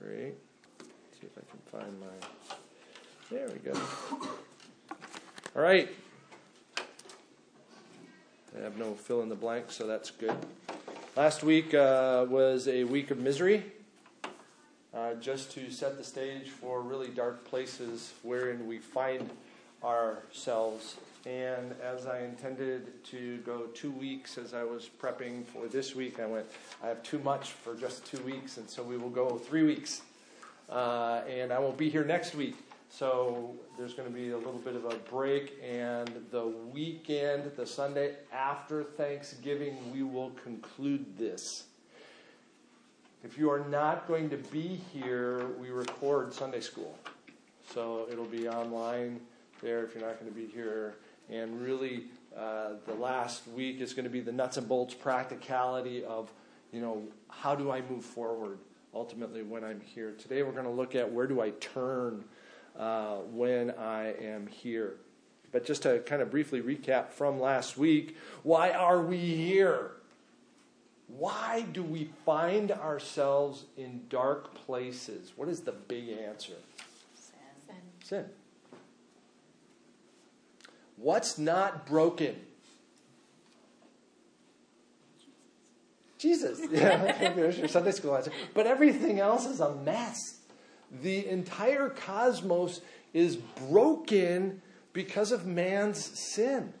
Great. See if I can find my. There we go. All right. I have no fill in the blank, so that's good. Last week uh, was a week of misery, uh, just to set the stage for really dark places wherein we find ourselves. And as I intended to go two weeks, as I was prepping for this week, I went, I have too much for just two weeks, and so we will go three weeks. Uh, and I won't be here next week. So there's going to be a little bit of a break, and the weekend, the Sunday after Thanksgiving, we will conclude this. If you are not going to be here, we record Sunday school. So it'll be online there if you're not going to be here. And really, uh, the last week is going to be the nuts and bolts practicality of, you know, how do I move forward ultimately when I'm here. Today we're going to look at where do I turn uh, when I am here. But just to kind of briefly recap from last week, why are we here? Why do we find ourselves in dark places? What is the big answer? Sin. Sin. What's not broken? Jesus. Yeah, your Sunday school answer. But everything else is a mess. The entire cosmos is broken because of man's sin.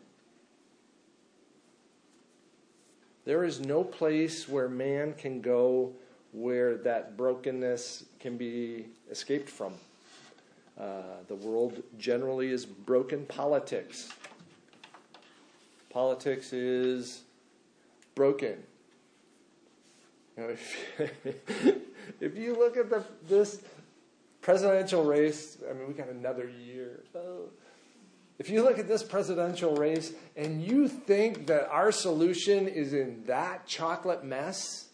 There is no place where man can go where that brokenness can be escaped from. Uh, the world generally is broken politics. Politics is broken. You know, if, if you look at the, this presidential race, I mean, we got another year. If you look at this presidential race and you think that our solution is in that chocolate mess,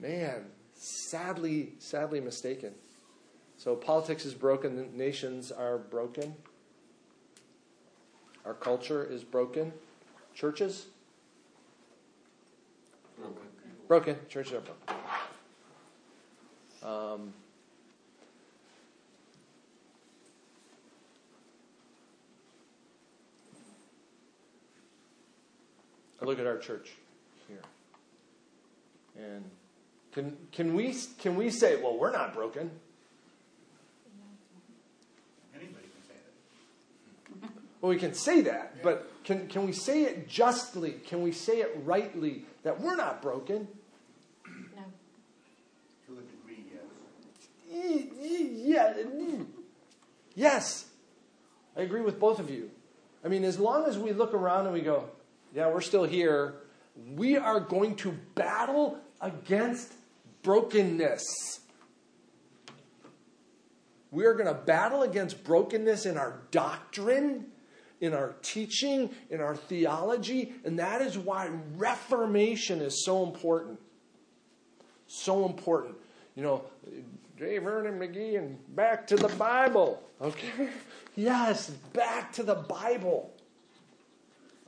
man, sadly, sadly mistaken. So politics is broken, nations are broken, our culture is broken, churches Broken. broken, churches are broken. Um, look at our church here, and can can we can we say, well, we're not broken? Anybody can say that. Well, we can say that, but can can we say it justly? Can we say it rightly that we're not broken? No. To a degree, yes. Y- y- Yeah. Yes. I agree with both of you. I mean, as long as we look around and we go, yeah, we're still here, we are going to battle against brokenness. We are going to battle against brokenness in our doctrine, in our teaching, in our theology, and that is why reformation is so important. So important. You know, J. Vernon McGee and back to the Bible. Okay? Yes, back to the Bible.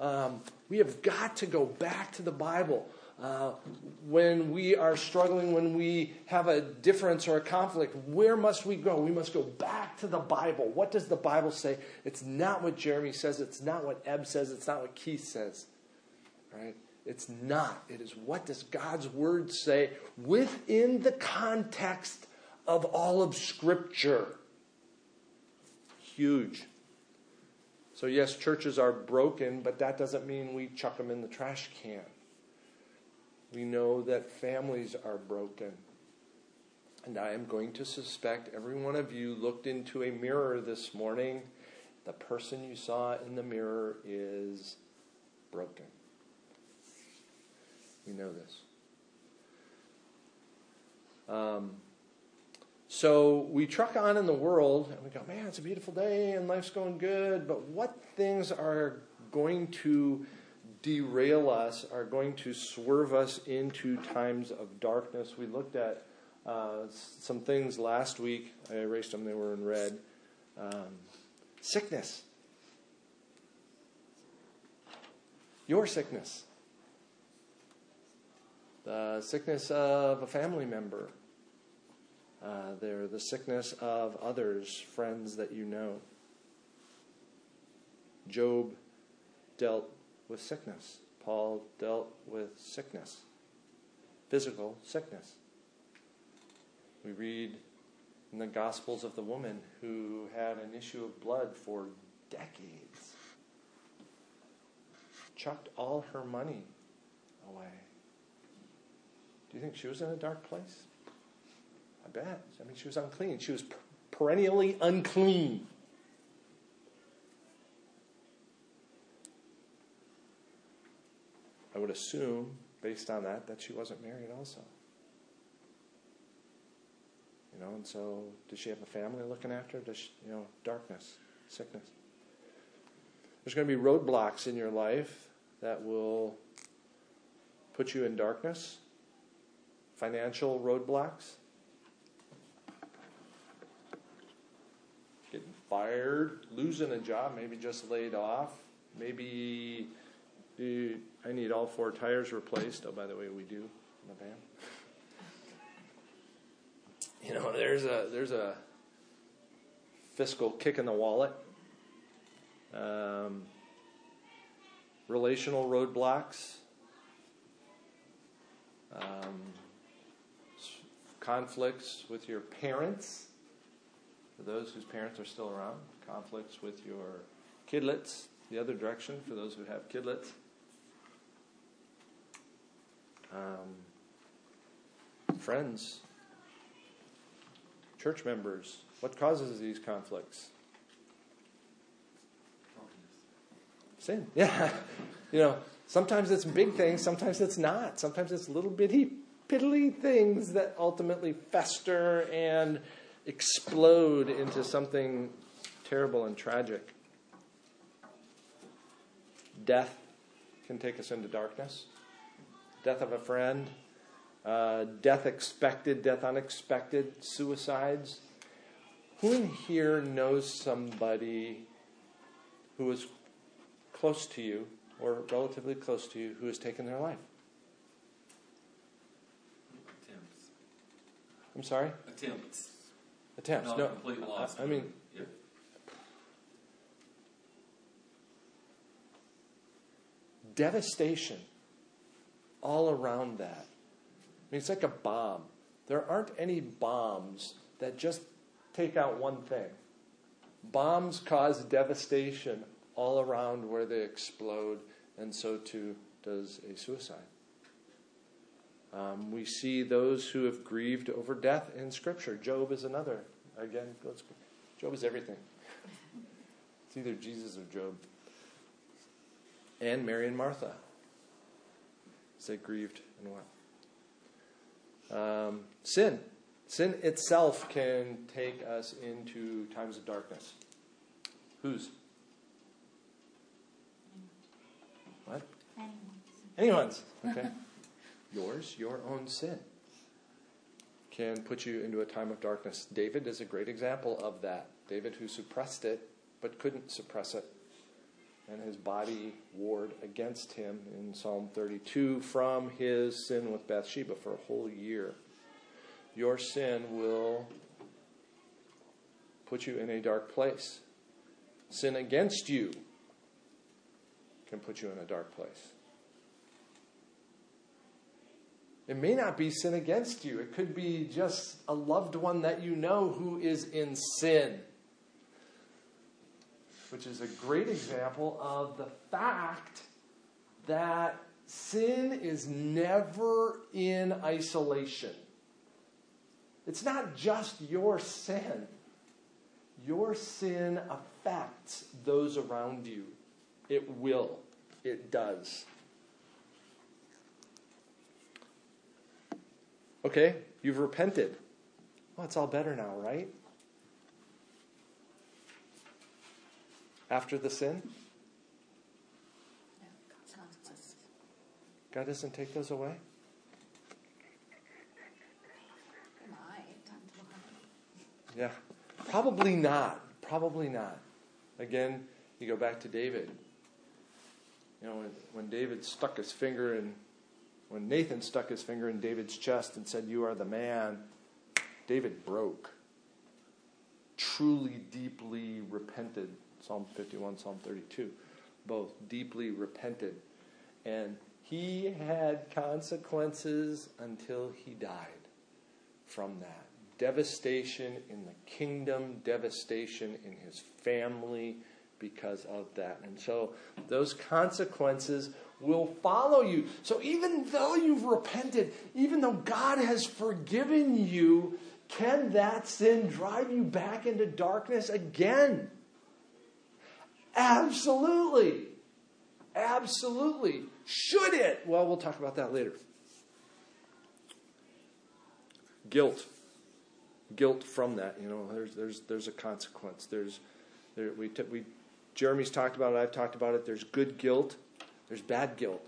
Um, we have got to go back to the Bible. Uh, when we are struggling, when we have a difference or a conflict, where must we go? We must go back to the Bible. What does the Bible say? It's not what Jeremy says. It's not what Eb says. It's not what Keith says. Right? It's not. It is what does God's Word say within the context of all of Scripture. Huge. So, yes, churches are broken, but that doesn't mean we chuck them in the trash can. We know that families are broken. And I am going to suspect every one of you looked into a mirror this morning. The person you saw in the mirror is broken. We know this. Um, so we truck on in the world and we go, man, it's a beautiful day and life's going good, but what things are going to derail us, are going to swerve us into times of darkness? We looked at uh, some things last week. I erased them, they were in red. Um, sickness. Your sickness. the sickness of a family member. Uh, they're the sickness of others, friends that you know. Job dealt with sickness. Paul dealt with sickness, physical sickness. We read in the Gospels of the woman who had an issue of blood for decades, chucked all her money away. Do you think she was in a dark place? I bet. I mean, she was unclean. She was perennially unclean. Would assume, based on that, that she wasn't married also. You know, and so does she have a family looking after her? Does she, you know, darkness, sickness. There's going to be roadblocks in your life that will put you in darkness, financial roadblocks, getting fired, losing a job, maybe just laid off, maybe dude, I need all four tires replaced. Oh, by the way, we do in the van. You know, there's a there's a fiscal kick in the wallet. Um, relational roadblocks. Um, conflicts with your parents, for those whose parents are still around, conflicts with your kidlets, the other direction for those who have kidlets. Um, friends, church members. What causes these conflicts? Sin. Yeah. You know, sometimes it's big things, sometimes it's not. Sometimes it's little bitty, piddly things that ultimately fester and explode into something terrible and tragic. Death can take us into darkness. Death of a friend, uh, death expected, death unexpected, suicides. Who in here knows somebody who is close to you or relatively close to you who has taken their life? Attempts. I'm sorry? Attempts. Attempts. Not no, complete loss. I, I mean, yeah. devastation all around that. I mean, it's like a bomb. There aren't any bombs that just take out one thing. Bombs cause devastation all around where they explode, and so too does a suicide. Um, we see those who have grieved over death in Scripture. Job is another. Again, Job is everything. It's either Jesus or Job. And Mary and Martha. Say grieved and what? Um, sin. Sin itself can take us into times of darkness. Whose? What? Anyone's. Anyone's. Okay. Yours, your own sin can put you into a time of darkness. David is a great example of that. David, who suppressed it but couldn't suppress it, and his body warred against him in Psalm 32 from his sin with Bathsheba for a whole year. Your sin will put you in a dark place. Sin against you can put you in a dark place. It may not be sin against you. It could be just a loved one that you know who is in sin. Which is a great example of the fact that sin is never in isolation. It's not just your sin, your sin affects those around you. It will, it does. Okay, you've repented. Well, it's all better now, right? After the sin? God doesn't take those away? Yeah. Probably not. Probably not. Again, you go back to David. You know, when, when David stuck his finger in when Nathan stuck his finger in David's chest and said, You are the man, David broke. Truly, deeply repented. Psalm 51, Psalm 32. Both deeply repented. And he had consequences until he died from that. Devastation in the kingdom, devastation in his family because of that. And so those consequences will follow you. So even though you've repented, even though God has forgiven you, can that sin drive you back into darkness again? Absolutely. Absolutely. Should it? Well, we'll talk about that later. Guilt. Guilt from that, you know, there's there's there's a consequence. There's there, we t- we Jeremy's talked about it, I've talked about it. There's good guilt, there's bad guilt.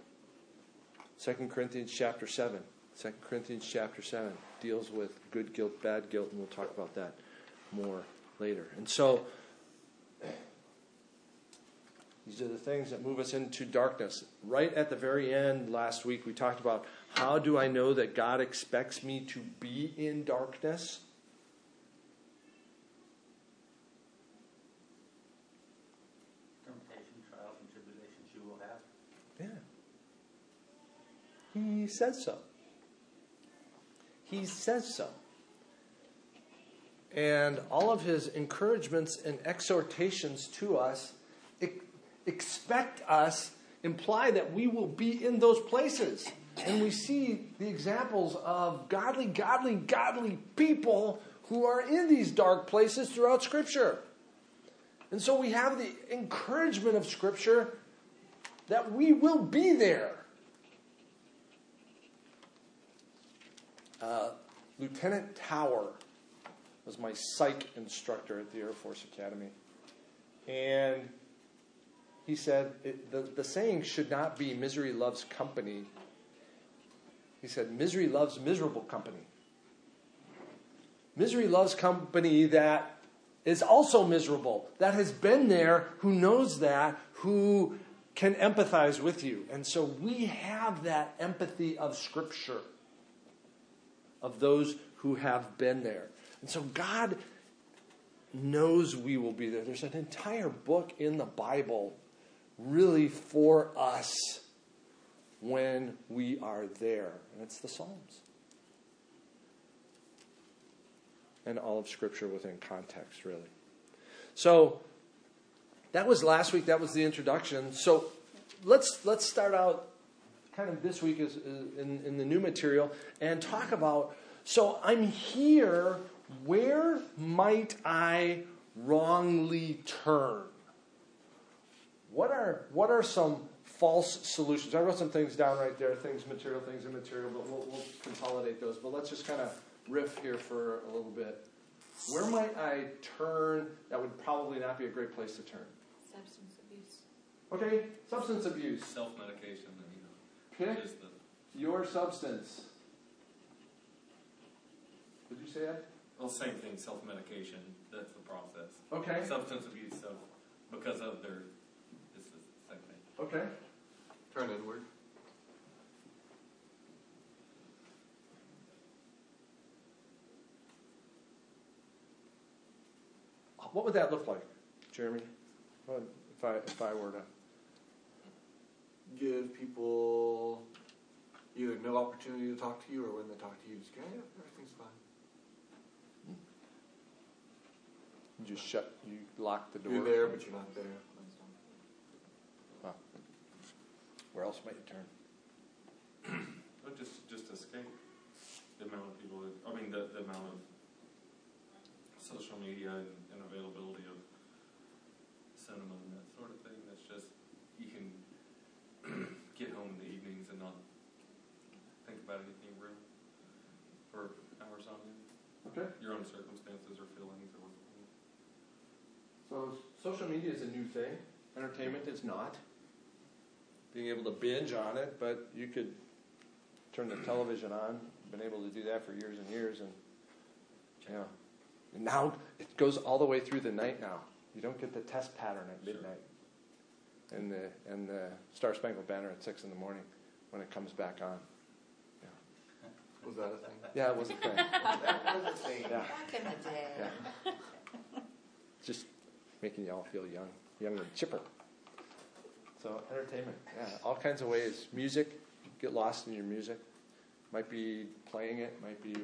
2 Corinthians chapter 7. 2 Corinthians chapter 7 deals with good guilt, bad guilt, and we'll talk about that more later. And so these are the things that move us into darkness. Right at the very end last week, we talked about how do I know that God expects me to be in darkness? Temptation, trials, and tribulations you will have. Yeah. He says so. He says so. And all of his encouragements and exhortations to us expect us, imply that we will be in those places. And we see the examples of godly, godly, godly people who are in these dark places throughout Scripture. And so we have the encouragement of Scripture that we will be there. Uh, Lieutenant Tower was my psych instructor at the Air Force Academy. And he said it, the, the saying should not be misery loves company. He said misery loves miserable company. Misery loves company that is also miserable, that has been there, who knows that, who can empathize with you. And so we have that empathy of Scripture, of those who have been there. And so God knows we will be there. There's an entire book in the Bible really for us when we are there. And it's the Psalms. And all of Scripture within context, really. So that was last week. That was the introduction. So let's let's start out kind of this week is, in, in the new material and talk about. So I'm here. Where might I wrongly turn? What are what are some false solutions? I wrote some things down right there, things material, things immaterial, but we'll, we'll consolidate those. But let's just kind of riff here for a little bit. Where might I turn that would probably not be a great place to turn? Substance abuse. Okay, substance abuse. Self medication, you know, Okay, the your substance. Did you say that? well, same thing. Self medication. That's the process. Okay, Substance abuse, so because of their, it's the same thing. Okay. Turn inward. What would that look like, Jeremy? What- If I if I were to give people either no opportunity to talk to you or when they talk to you, just go, yeah, everything's fine. Hmm. you just shut, you lock the door. You're there, but you're not there. Where else might you turn? But oh, just just escape the amount of people. That, I mean, the, the amount of social media and, and availability of cinema and that sort of thing. That's just you can get home in the evenings and not think about anything real for hours on end. Okay. Your own circumstances or feelings or. Whatever. So social media is a new thing. Entertainment is not. Being able to binge on it, but you could turn the television on. Been able to do that for years and years, and yeah. And now it goes all the way through the night. Now you don't get the test pattern at Sure. midnight, and the and the Star Spangled Banner at six in the morning when it comes back on. Yeah. Was that a thing? Yeah, it was a thing. That was a thing. Yeah, Back in the day. yeah. Just making y'all feel young, young and chipper. So entertainment, yeah, all kinds of ways. Music, get lost in your music. Might be playing it. Might be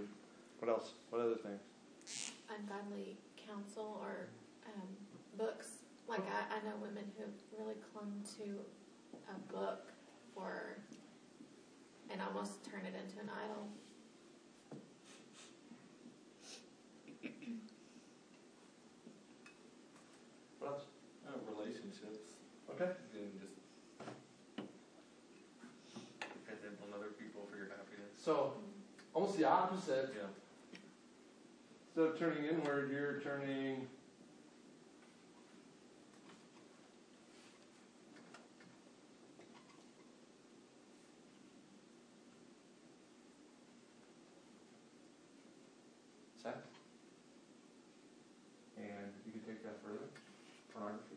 what else? What other things? ungodly counsel or um, books. Like I, I know women who really clung to a book for and almost turn it into an idol. What else? Uh, relationships, Okay. and just dependent on other people for your happiness. So almost the opposite. Yeah. Instead of turning inward, you're turning. Sex. And you can take that further. Pornography.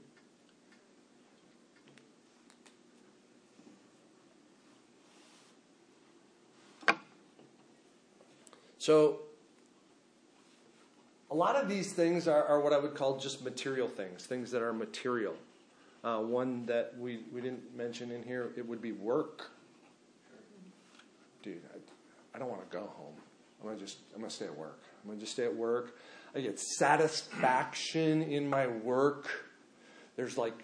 So a lot of these things are, are what I would call just material things, things that are material. Uh, one that we, we didn't mention in here, it would be work. Dude, I, I don't want to go home. I'm gonna just I'm gonna stay at work. I'm gonna just stay at work. I get satisfaction in my work. There's like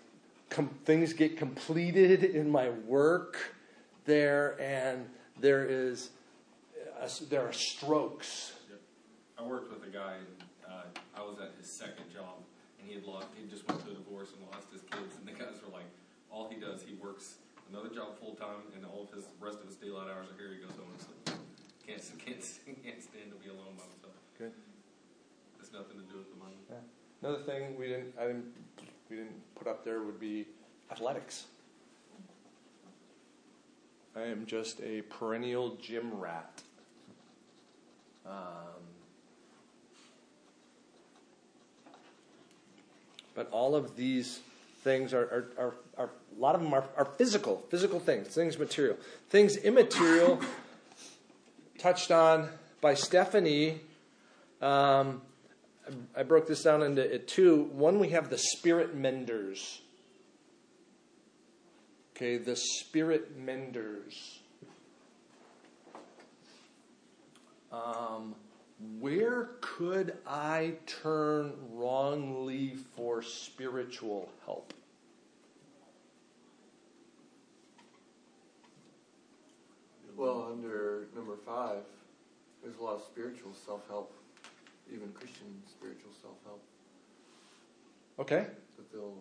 com- things get completed in my work there, and there is uh, there are strokes. Yep. I worked with a guy, and uh, I was at his second job, and he had lost. He just went through a divorce and lost his kids. And the guys were like, all he does, he works another job full time, and all of his rest of his daylight hours are here. He goes home and sleeps. Can't can't can't stand to be alone by himself. Good. It's nothing to do with the money. Another thing we didn't, I didn't, we didn't put up there would be athletics. I am just a perennial gym rat. Um, but all of these things are, are, are, are a lot of them are, are physical, physical things, things material. Things immaterial, touched on by Stephanie. Um, I broke this down into two. One, we have the spirit menders. Okay, the spirit menders. Um, where could I turn wrongly for spiritual help? Well, under number five, there's a lot of spiritual self help, even Christian spiritual self help Okay, that they'll.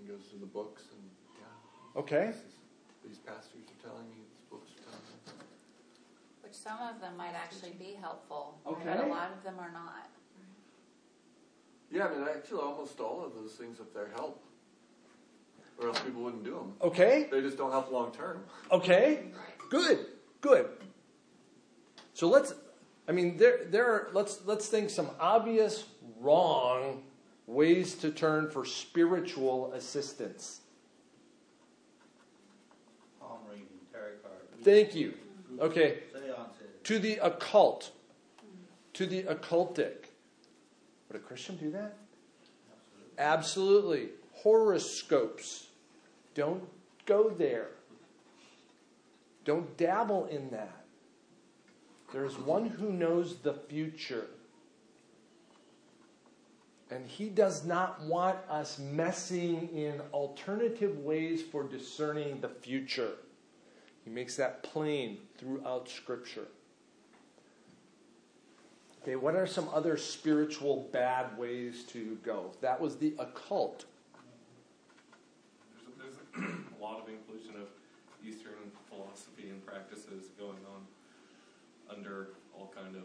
He goes to the books and yeah. okay. is- These pastors are telling me, these books are telling me. Which some of them might actually be helpful, but a lot of them are not. Yeah, I mean, actually, almost all of those things up there help, or else people wouldn't do them. Okay, They just don't help long term. okay. Good, good. So let's, I mean, there, there are, let's, let's think some obvious wrong ways to turn for spiritual assistance. Palm reading, tarot card. Thank you. Okay, Seances. To the occult, to the occultic. Would a Christian do that? Absolutely. Horoscopes. Don't go there. Don't dabble in that. There's one who knows the future. And he does not want us messing in alternative ways for discerning the future. He makes that plain throughout Scripture. Okay, what are some other spiritual bad ways to go? That was the occult. There's a, there's a lot of inclusion of Eastern philosophy and practices going on under all kind of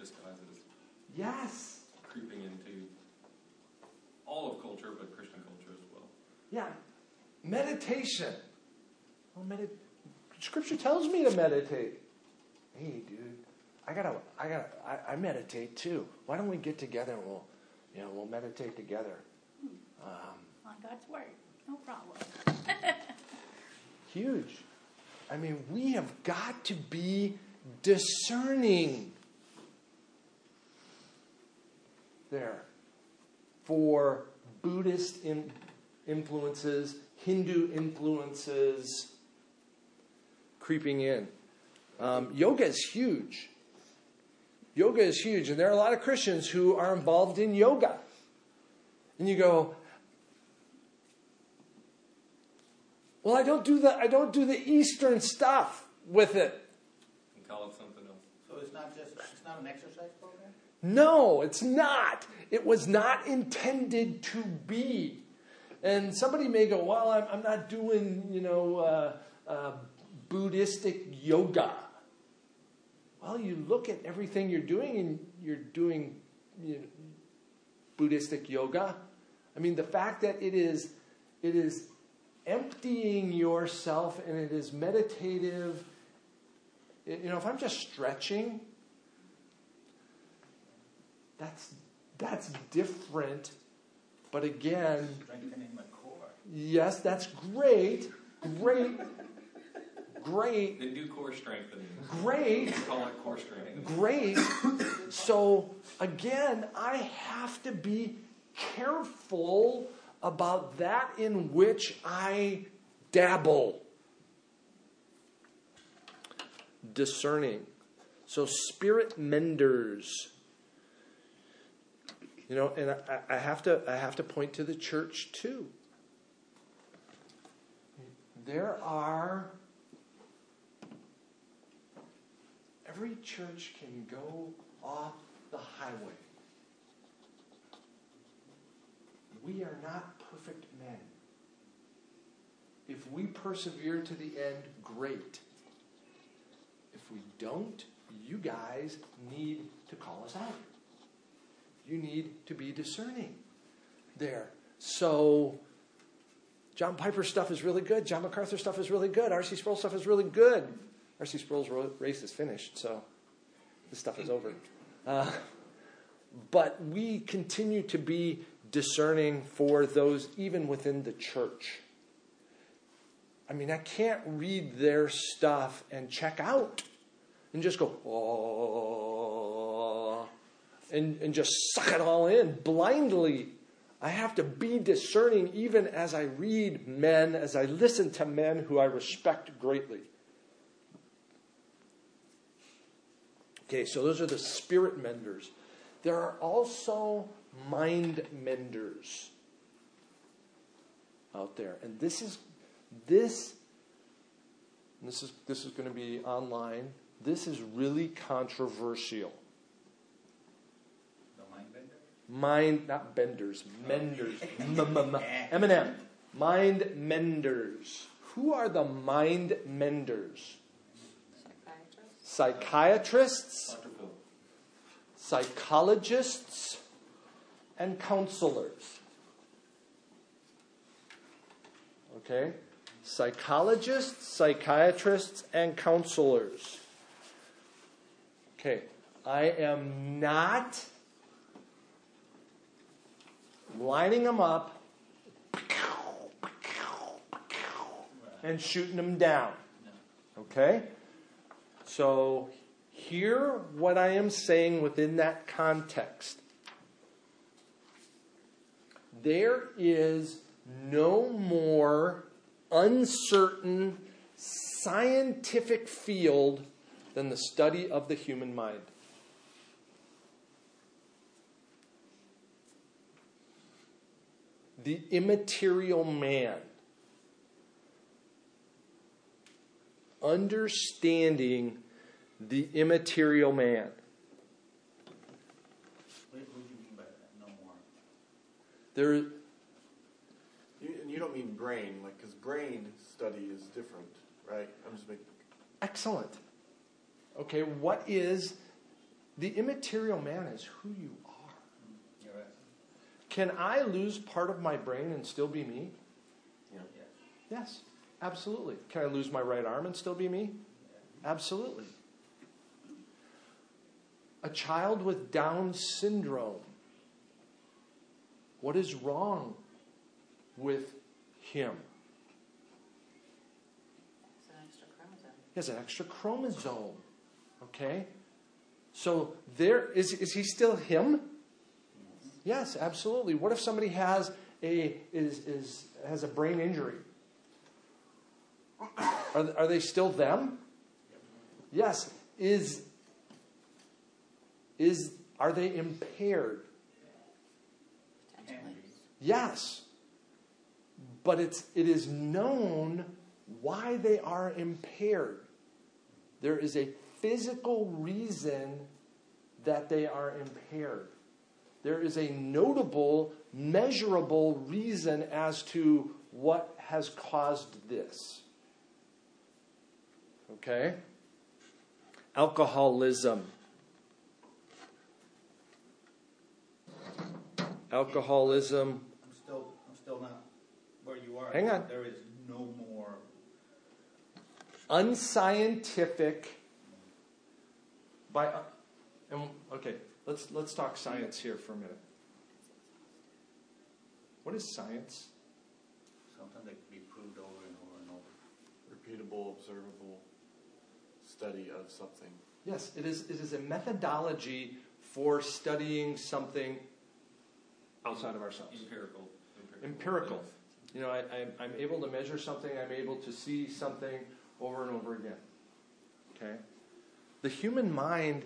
disguises, Yes. creeping into all of culture, but Christian culture as well. Yeah. Meditation. Well, medit- Scripture tells me to meditate. Hey, dude, I gotta, I gotta, I, I meditate too. Why don't we get together and we'll, you know, we'll meditate together. Um, on God's word. No problem. huge. I mean, we have got to be discerning there for Buddhist in, influences, Hindu influences creeping in. Um, yoga is huge. Yoga is huge, and there are a lot of Christians who are involved in yoga. And you go, well, I don't do the I don't do the Eastern stuff with it. And call it something else. So it's not just, it's not an exercise program? No, it's not. It was not intended to be. And somebody may go, well, I'm, I'm not doing, you know, uh, uh, Buddhistic yoga. Well, you look at everything you're doing and you're doing you know, Buddhistic yoga. I mean, the fact that it is, it is emptying yourself and it is meditative. You know, if I'm just stretching, that's that's different. But again, Strengthening my core. yes, that's great, great, great, Then do core strengthening. great, Call it core strengthening. great. So again, I have to be careful about that in which I dabble. Discerning. So spirit menders. You know, and I, I have to I have to point to the church too. There are every church can go off the highway. We are not perfect men. If we persevere to the end, great. If we don't, you guys need to call us out. You need to be discerning there. So, John Piper stuff is really good. John MacArthur stuff is really good. R.C. Sproul stuff is really good. R.C. Sproul's ro- race is finished, so this stuff is over. Uh, but we continue to be discerning for those even within the church. I mean, I can't read their stuff and check out and just go, oh, and, and just suck it all in blindly. I have to be discerning even as I read men, as I listen to men who I respect greatly. Okay, so those are the spirit menders. There are also mind menders out there. And this is this this is this is going to be online. This is really controversial. The mind bender? Mind not benders, menders. M&M. Mind menders. Who are the mind menders? Psychiatrist? Psychiatrists, psychologists, and counselors. Okay? Psychologists, psychiatrists, and counselors. Okay. I am not lining them up and shooting them down. Okay? So, hear what I am saying within that context. There is no more uncertain scientific field than the study of the human mind. The immaterial man. Understanding the immaterial man. What, what do you mean by that? No more. There, You, and you don't mean brain, like, because brain study is different, right? I'm just making. excellent. Okay, what is the immaterial man is who you are. You're right. Can I lose part of my brain and still be me? Yes. Yes, absolutely. Can I lose my right arm and still be me? Absolutely. A child with Down syndrome. What is wrong with him? It's an extra chromosome. He has an extra chromosome. Okay? So there is is he still him? Yes, absolutely. What if somebody has a is is has a brain injury? Are, are they still them? Yes. Is is are they impaired? Yes. But it's it is known why they are impaired. There is a physical reason that they are impaired. There is a notable, measurable reason as to what has caused this. Okay? Alcoholism. Alcoholism. I'm still, I'm still not where you are. Hang on. There is no more, unscientific by and okay let's let's talk science here for a minute what is science something that can be proved over and over and over. Repeatable, observable study of something. yes it is it is a methodology for studying something outside of ourselves. Empirical. empirical you know I, i'm able to measure something i'm able to see something over and over again. Okay? The human mind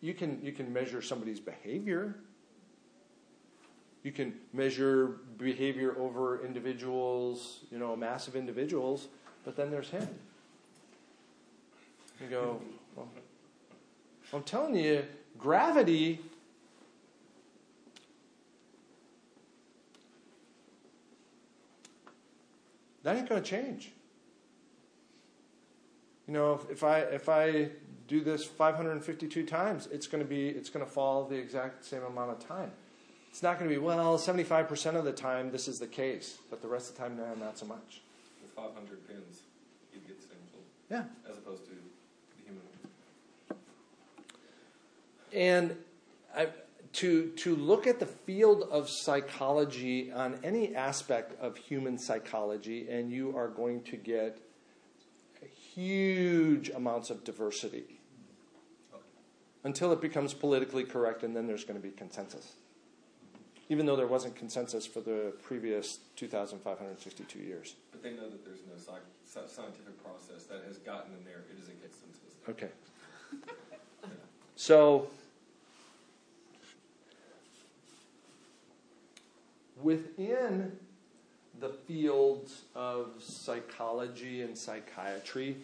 you can you can measure somebody's behavior. You can measure behavior over individuals you know massive individuals but then there's him. You go well, i'm telling you gravity that ain't going to change. You know if, if i if i do this 552 times it's going to be it's going to fall the exact same amount of time. It's not going to be well 75% of the time this is the case but the rest of the time no, not so much. With 500 pins, you'd get the same result. Yeah. As opposed to the human. and I, to to look at the field of psychology on any aspect of human psychology and you are going to get huge amounts of diversity until it becomes politically correct and then there's going to be consensus even though there wasn't consensus for the previous 2562 years But they know that there's no sci- sci- scientific process that has gotten them there. It is a consensus. Okay. So, within the fields of psychology and psychiatry,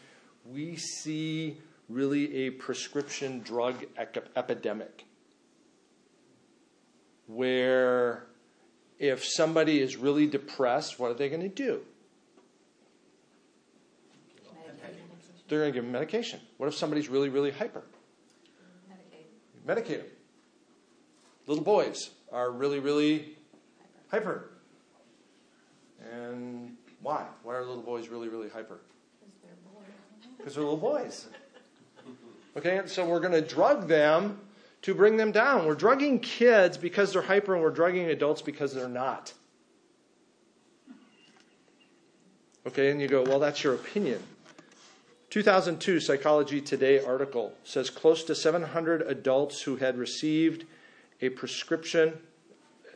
we see really a prescription drug epidemic where if somebody is really depressed, what are they going to do? They're going to give them medication. What if somebody's really, really hyper? Medicaid. medicate them. Little boys are really, really hyper. And why? Why are little boys really, really hyper? Because they're bored. Because they're little boys. Okay, so we're going to drug them to bring them down. We're drugging kids because they're hyper, and we're drugging adults because they're not. Okay, and you go, well, that's your opinion. 2002 Psychology Today article says close to 700 adults who had received a prescription,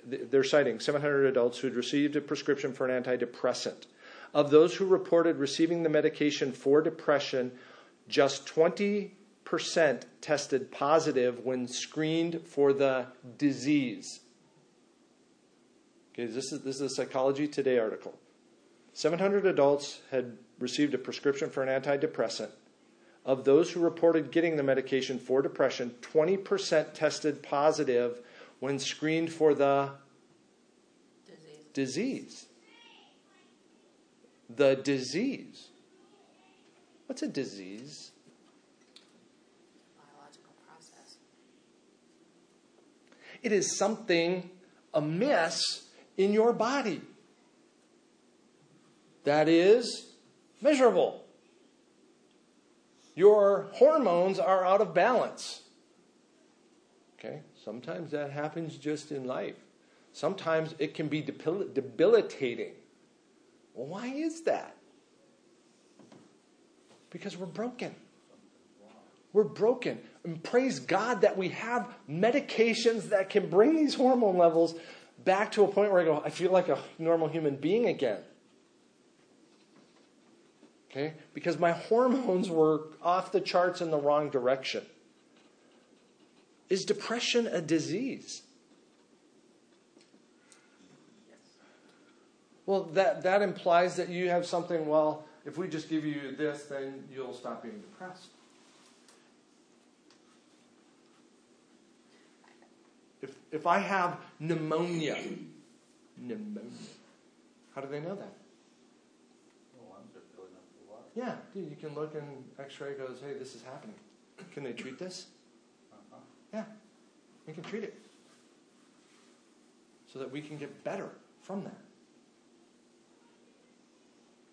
they're citing 700 adults who had received a prescription for an antidepressant. Of those who reported receiving the medication for depression, just 20% tested positive when screened for the disease. Okay, this is, this is a Psychology Today article. 700 adults had received a prescription for an antidepressant. Of those who reported getting the medication for depression, 20% tested positive when screened for the Disease. disease. The disease. What's a disease? Biological process. It is something amiss in your body that is measurable. Your hormones are out of balance. Okay? Sometimes that happens just in life. Sometimes it can be debil- debilitating. Well, why is that? Because we're broken. We're broken. And praise God that we have medications that can bring these hormone levels back to a point where I go, I feel like a normal human being again. Okay? Because my hormones were off the charts in the wrong direction. Is depression a disease? Well, that, that implies that you have something, well, if we just give you this, then you'll stop being depressed. If, if I have pneumonia, pneumonia, how do they know that? The lungs are filling up with water. Yeah, dude, you can look and x-ray goes, hey, this is happening. Can they treat this? Yeah, we can treat it. So that we can get better from that.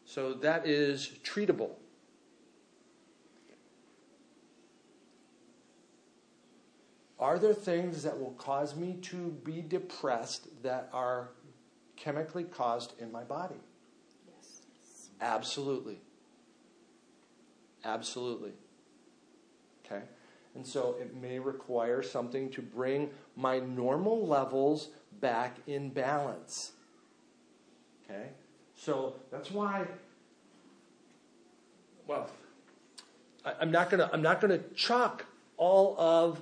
So that is treatable. Are there things that will cause me to be depressed that are chemically caused in my body? Yes. Absolutely. Absolutely. Okay? And so it may require something to bring my normal levels back in balance. Okay? So that's why, well, I, I'm not gonna I'm not gonna chalk all of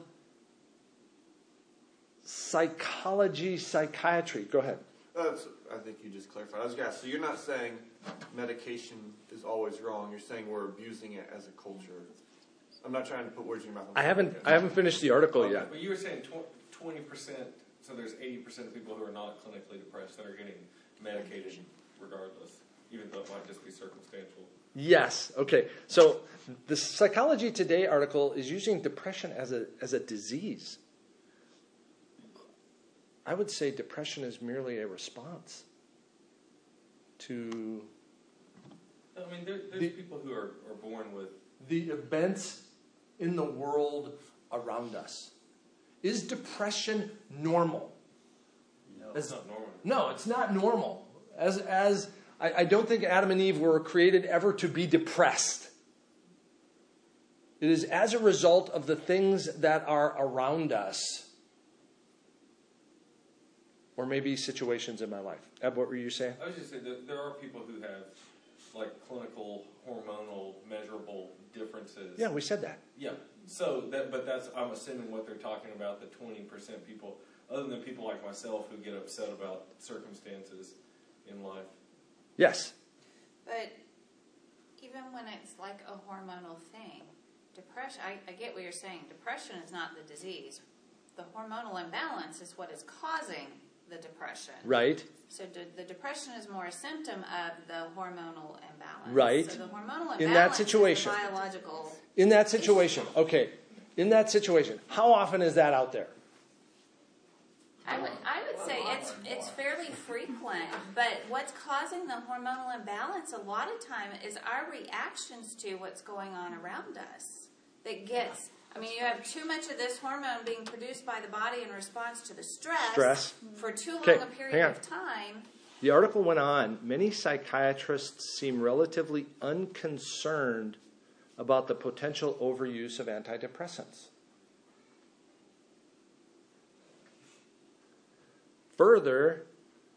psychology, psychiatry. Go ahead. Oh, that's, I think you just clarified. I was going so you're not saying medication is always wrong. You're saying we're abusing it as a culture. I'm not trying to put words in your mouth. I'm haven't. I haven't finished the article Okay, yet. But you were saying twenty percent, so there's eighty percent of people who are not clinically depressed that are getting medicated regardless, even though it might just be circumstantial. Yes. Okay. So the Psychology Today article is using depression as a as a disease. I would say depression is merely a response to I mean, there, there's The- people who are, are born with the events in the world around us. Is depression normal? No. It's not normal. No, it's not normal. As as I, I don't think Adam and Eve were created ever to be depressed. It is as a result of the things that are around us. Or maybe situations in my life. Eb, what were you saying? I was just saying that there are people who have like clinical, hormonal, measurable differences. Yeah, we said that. Yeah. So that, but that's I'm assuming what they're talking about. The twenty percent people, other than people like myself who get upset about circumstances in life. Yes. But even when it's like a hormonal thing, depression, I, I get what you're saying. Depression is not the disease. The hormonal imbalance is what is causing the depression. Right. So de- the depression is more a symptom of the hormonal imbalance. Right. So the hormonal imbalance In that situation. a biological. In that situation, okay. In that situation, how often is that out there? I would, I would say it's it's fairly frequent, but what's causing the hormonal imbalance a lot of time is our reactions to what's going on around us. That gets, I mean, you have too much of this hormone being produced by the body in response to the stress, Stress. for too long Okay, a period of time. The article went on. Many psychiatrists seem relatively unconcerned about the potential overuse of antidepressants. Further,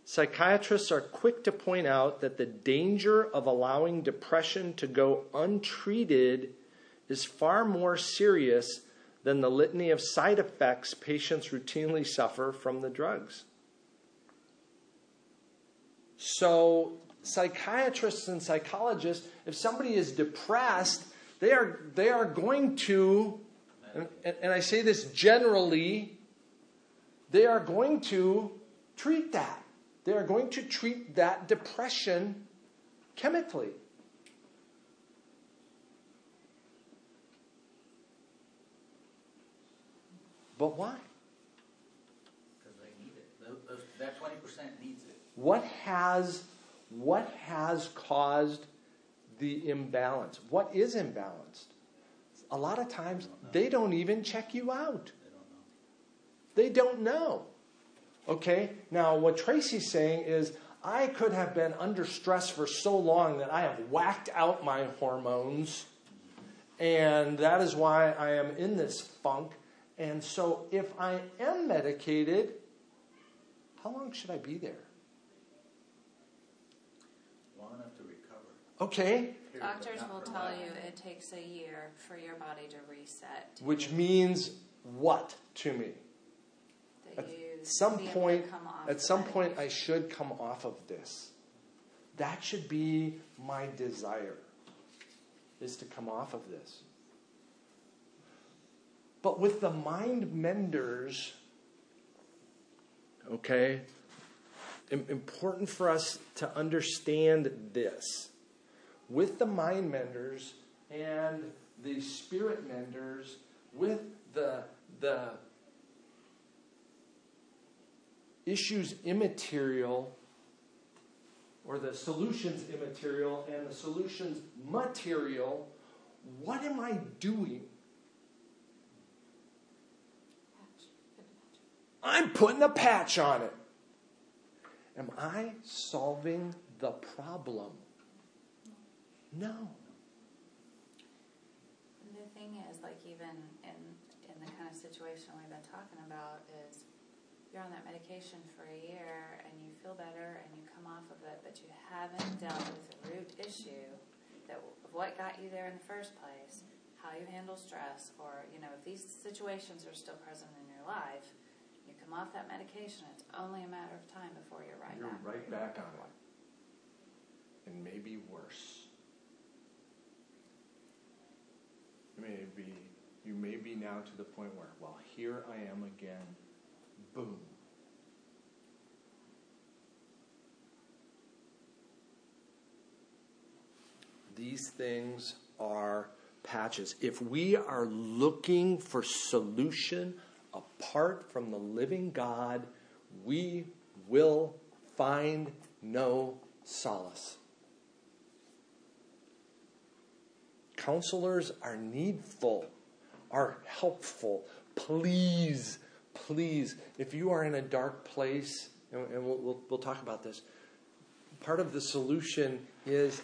psychiatrists are quick to point out that the danger of allowing depression to go untreated is far more serious than the litany of side effects patients routinely suffer from the drugs. So, psychiatrists and psychologists, if somebody is depressed, they are, they are going to, and, and I say this generally, they are going to treat that. They are going to treat that depression chemically. But why? Because they need it. That twenty percent needs it. What has what has caused the imbalance? What is imbalanced? A lot of times they don't even check you out. They don't know. They don't know. Okay? Now what Tracy's saying is I could have been under stress for so long that I have whacked out my hormones And that is why I am in this funk. And so if I am medicated, how long should I be there? Long enough to recover. Okay, Doctors will tell you it takes a year for your body to reset. which means what to me? that At some be able to point, at the some point, I should come off of this. That should be my desire, is to come off of this. But with the mind menders, okay, important for us to understand this. With the mind menders and the spirit menders, with the the issues immaterial or the solutions immaterial and the solutions material, what am I doing? Patch. Put a patch. I'm putting a patch on it. Am I solving the problem? No. The thing is, like even in in the kind of situation we've been talking about, is you're on that medication for a year and you feel better and you come off of it, but you haven't dealt with the root issue that what got you there in the first place, how you handle stress, or you know if these situations are still present in your life, come off that medication. It's only a matter of time before you're right You're back. right back on it. And maybe worse. You may be, you may be now to the point where, well, here I am again. Boom. These things are patches. If we are looking for solution apart from the living God, we will find no solace. Counselors are needful, are helpful. Please, please, if you are in a dark place, and, we'll, we'll, we'll talk about this, part of the solution is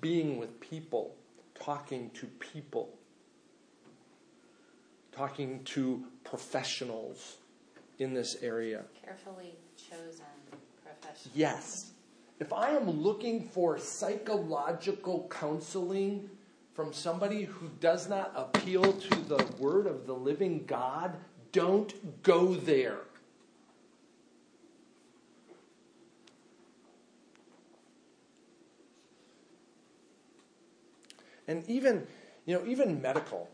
being with people, talking to people, talking to professionals in this area. Carefully chosen professional. Yes. If I am looking for psychological counseling from somebody who does not appeal to the word of the living God, don't go there. And even, you know, even medical.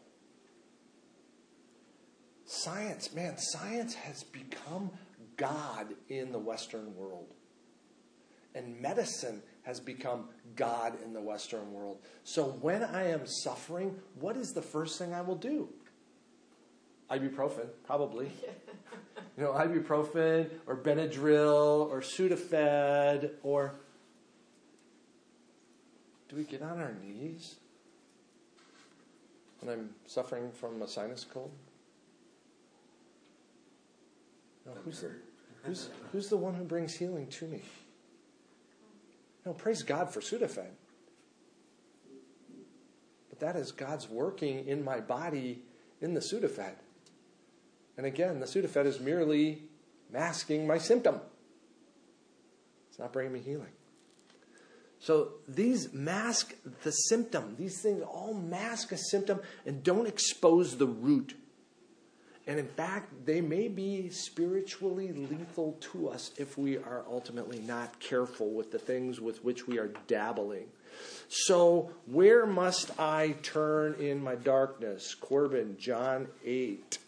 Science, man, science has become God in the Western world. And medicine has become God in the Western world. So when I am suffering, what is the first thing I will do? Ibuprofen, probably. you know, ibuprofen or Benadryl or Sudafed or. Do we get on our knees when I'm suffering from a sinus cold? No, who's the, who's, who's the one who brings healing to me? No, praise God for Sudafed. But that is God's working in my body in the Sudafed. And again, the Sudafed is merely masking my symptom. It's not bringing me healing. So these mask the symptom. These things all mask a symptom and don't expose the root. And in fact, they may be spiritually lethal to us if we are ultimately not careful with the things with which we are dabbling. So, where must I turn in my darkness? Corbin, John 8.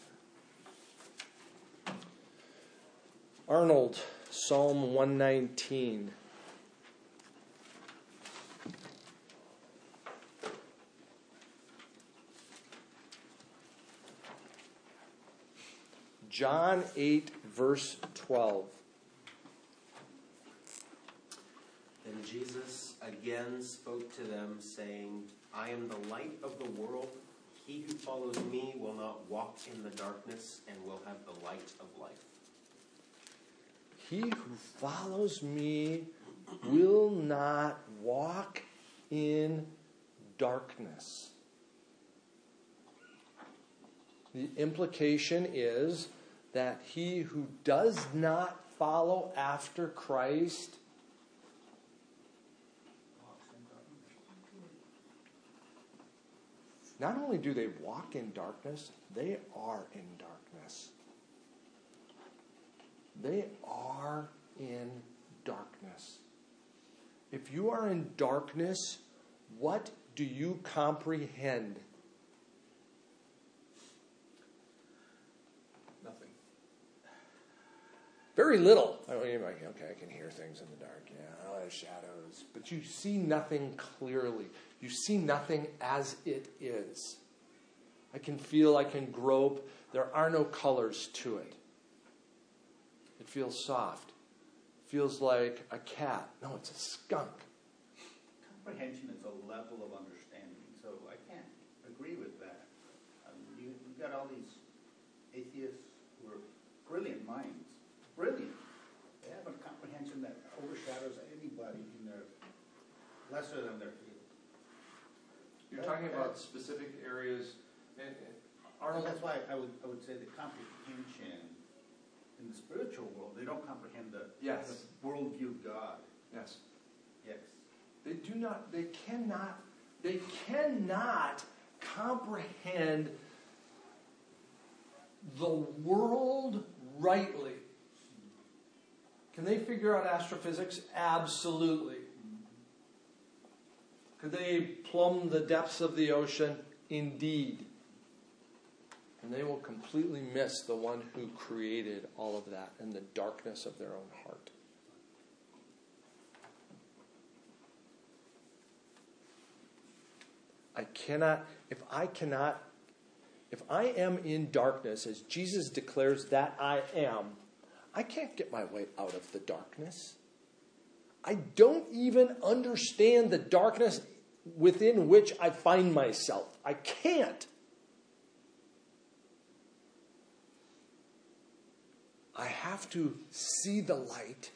Arnold, Psalm 119. John 8, verse 12. Then Jesus again spoke to them, saying, I am the light of the world. He who follows me will not walk in the darkness and will have the light of life. He who follows me will not walk in darkness. The implication is that he who does not follow after Christ not only do they walk in darkness, they are in darkness. They are in darkness. If you are in darkness, what do you comprehend? Nothing. Very little. Oh, I mean, like, okay, I can hear things in the dark. Yeah, oh, shadows. But you see nothing clearly. You see nothing as it is. I can feel, I can grope. There are no colors to it. It feels soft. feels like a cat. No, it's a skunk. Comprehension is a level of understanding, so I can't agree with that. I mean, you, you've got all these atheists who are brilliant minds, brilliant. They have a comprehension that overshadows anybody in their, lesser than their field. You're talking about specific areas. And, and Arnold, that's why I would, I would say the comprehension in the spiritual world, they don't comprehend the, Yes. the worldview of God. yes. Yes. They do not, they cannot, they cannot comprehend the world rightly. Can they figure out astrophysics? Absolutely. Could they plumb the depths of the ocean? Indeed. And they will completely miss the one who created all of that in the darkness of their own heart. I cannot, if I cannot, if I am in darkness, as Jesus declares that I am, I can't get my way out of the darkness. I don't even understand the darkness within which I find myself. I can't. I have to see the light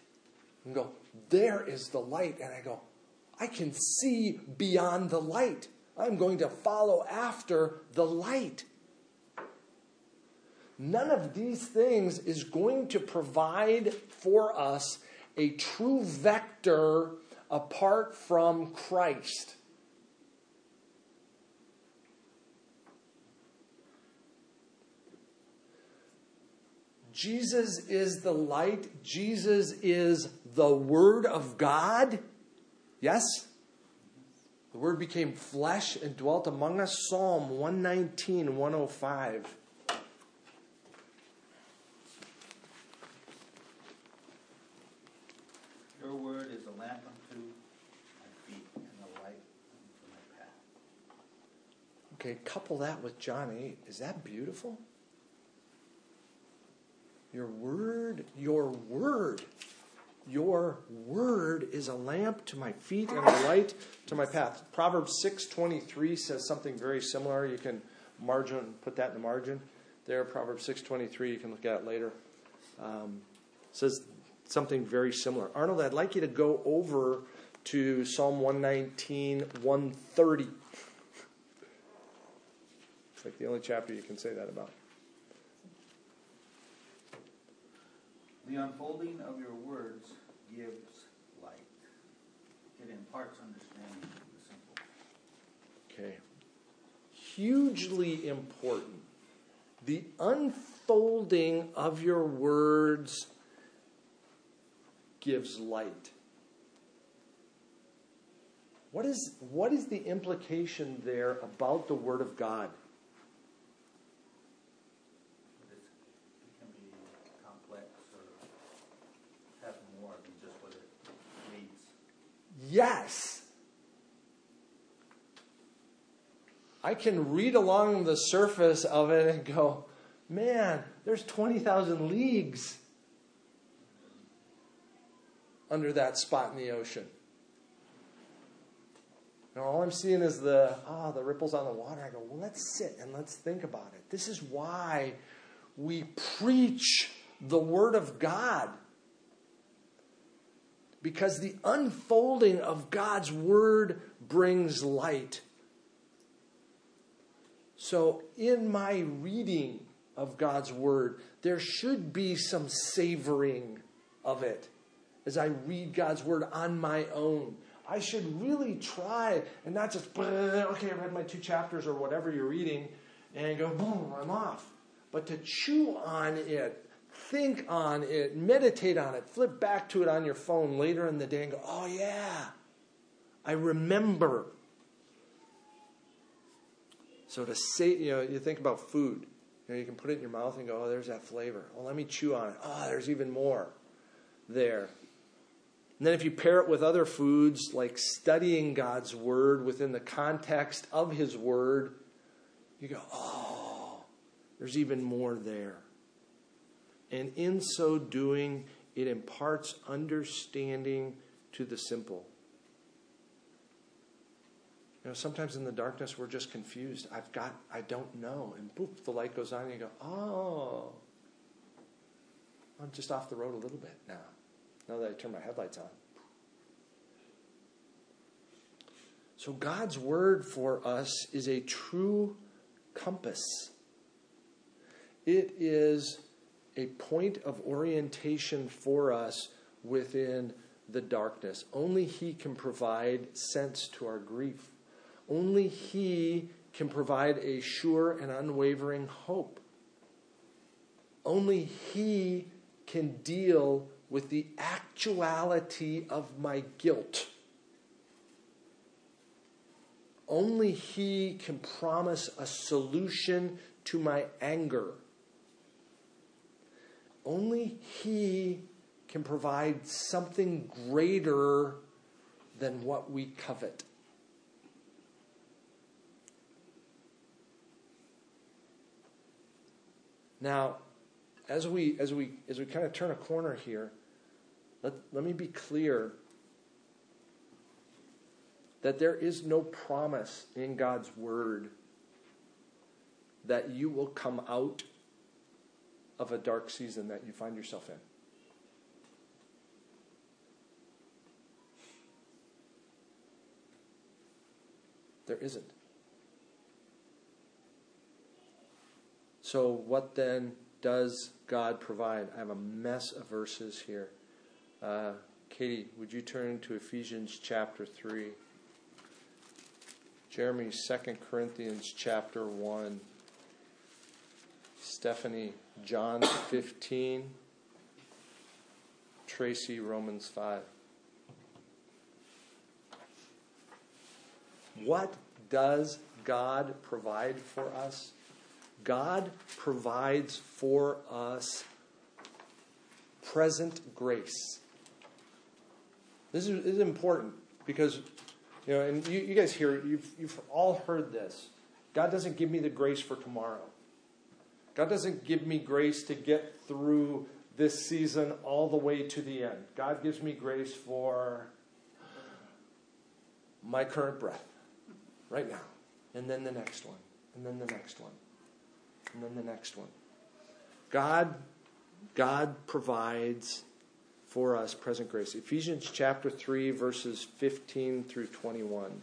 and go, there is the light. And I go, I can see beyond the light. I'm going to follow after the light. None of these things is going to provide for us a true vector apart from Christ. Jesus is the light. Jesus is the Word of God. Yes? The Word became flesh and dwelt among us. Psalm 119, 105. Your word is a lamp unto my feet and a light unto my path. Okay, couple that with John 8. Is that beautiful? Your word, your word, your word is a lamp to my feet and a light to my path. Proverbs 6:23 says something very similar. You can margin put that in the margin there. Proverbs 6:23. You can look at it later. Um, says something very similar. Arnold, I'd like you to go over to Psalm 119, 130. It's like the only chapter you can say that about. The unfolding of your words gives light. It imparts understanding to the simple. Okay. Hugely important. The unfolding of your words gives light. What is, what is the implication there about the Word of God? But it's, it can be complex or have more than just what it reads. Yes. I can read along the surface of it and go, man, there's 20,000 leagues under that spot in the ocean. And all I'm seeing is the ah the ripples on the water. I go, well, let's sit and let's think about it. This is why we preach the Word of God. Because the unfolding of God's Word brings light. So, in my reading of God's Word, there should be some savoring of it as I read God's Word on my own. I should really try and not just, okay, I read my two chapters or whatever you're reading and go, boom, I'm off. But to chew on it, think on it, meditate on it, flip back to it on your phone later in the day and go, oh yeah, I remember. So to say, you know, you think about food. You know, you can put it in your mouth and go, oh, there's that flavor. Oh, let me chew on it. Oh, there's even more there. And then if you pair it with other foods, like studying God's Word within the context of His Word, you go, oh, there's even more there. And in so doing, it imparts understanding to the simple. You know, sometimes in the darkness we're just confused. I've got, I don't know. And poof, the light goes on and you go, oh, I'm just off the road a little bit now, now that I turn my headlights on. So God's word for us is a true compass. It is a point of orientation for us within the darkness. Only He can provide sense to our grief. Only He can provide a sure and unwavering hope. Only He can deal with the actuality of my guilt. Only He can promise a solution to my anger. Only He can provide something greater than what we covet. Now, as we as we as we kind of turn a corner here, let, let me be clear that there is no promise in God's word that you will come out of a dark season that you find yourself in. There isn't. So, what then does God provide? I have a mess of verses here. Uh, Katie, would you turn to Ephesians chapter 3? Jeremy, 2 Corinthians chapter 1. Stephanie, John 15. Tracy, Romans 5. What does God provide for us? God provides for us present grace. This is, is important because, you know, and you, you guys hear, you've, you've all heard this. God doesn't give me the grace for tomorrow. God doesn't give me grace to get through this season all the way to the end. God gives me grace for my current breath right now, and then the next one, and then the next one and then the next one. God, God provides for us present grace. Ephesians chapter 3, verses 15 through 21.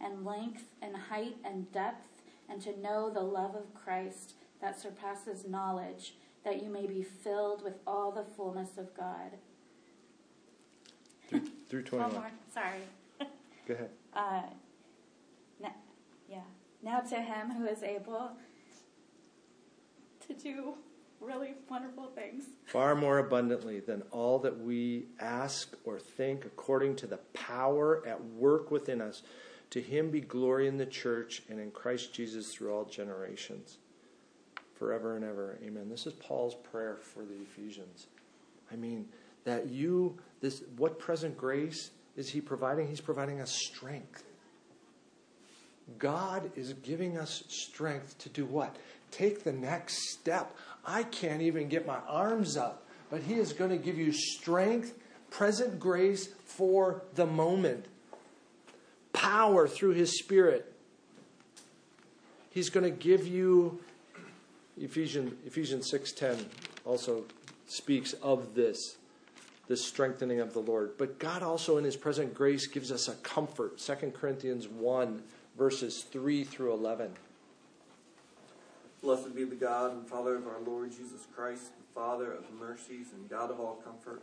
and length and height and depth, and to know the love of Christ that surpasses knowledge, that you may be filled with all the fullness of God through, through 21. One more. Sorry. Go ahead. Uh, na- yeah. Now to him who is able to do really wonderful things. Far more abundantly than all that we ask or think, according to the power at work within us. To him be glory in the church and in Christ Jesus through all generations, forever and ever. Amen. This is Paul's prayer for the Ephesians. I mean, that you this what present grace is he providing? He's providing us strength. God is giving us strength to do what? Take the next step. I can't even get my arms up, but he is going to give you strength, present grace for the moment. Power through his spirit. He's going to give you Ephesians Ephesians 6:10 also speaks of this the strengthening of the Lord. But God also, in His present grace, gives us a comfort. 2 Corinthians 1, verses 3 through 11. Blessed be the God and Father of our Lord Jesus Christ, the Father of mercies and God of all comfort,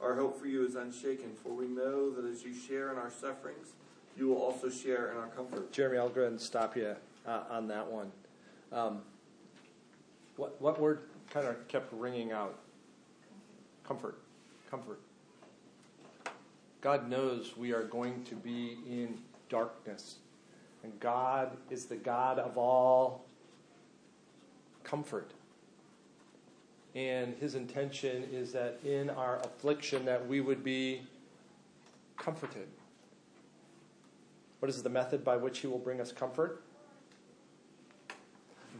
Our hope for you is unshaken, for we know that as you share in our sufferings, you will also share in our comfort. Jeremy, I'll go ahead and stop you uh, on that one. Um, what, what word kind of kept ringing out? Comfort. Comfort. God knows we are going to be in darkness. And God is the God of all comfort. And his intention is that in our affliction that we would be comforted. What is the method by which he will bring us comfort?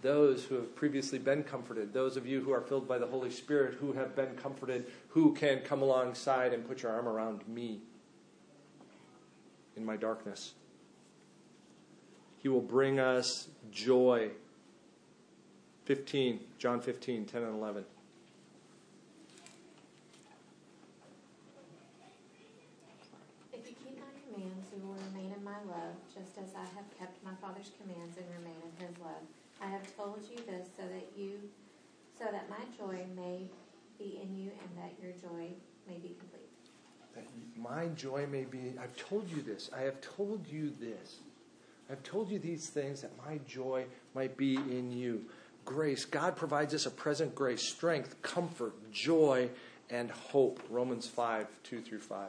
Those who have previously been comforted, those of you who are filled by the Holy Spirit, who have been comforted, who can come alongside and put your arm around me in my darkness. He will bring us joy. 15, John 15, 10 and 11. If you keep my commands, you will remain in my love, just as I have kept my Father's commands and remain in his love. I have told you this so that you so that my joy may be in you and that your joy may be complete. That my joy may be, I've told you this. I have told you this. I've told you these things that my joy might be in you. Grace. God provides us a present grace, strength, comfort, joy, and hope. Romans 5, 2 through 5.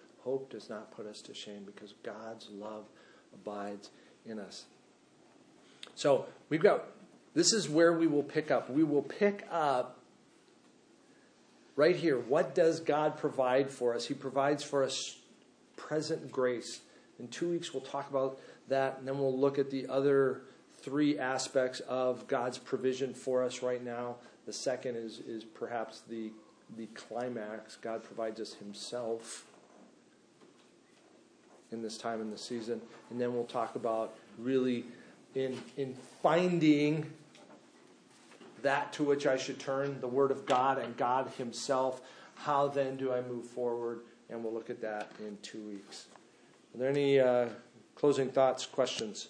Hope does not put us to shame because God's love abides in us. So we've got, this is where we will pick up. We will pick up right here. What does God provide for us? He provides for us present grace. In two weeks, we'll talk about that, and then we'll look at the other three aspects of God's provision for us right now. The second is, is perhaps the, the climax. God provides us Himself in this time in the season. And then we'll talk about really in, in finding that to which I should turn, the Word of God and God Himself. How then do I move forward? And we'll look at that in two weeks. Are there any uh, closing thoughts, questions?